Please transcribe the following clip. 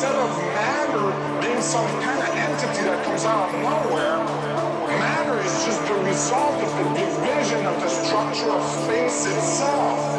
Instead of matter being some kind of entity that comes out of nowhere, matter is just the result of the division of the structure of space itself.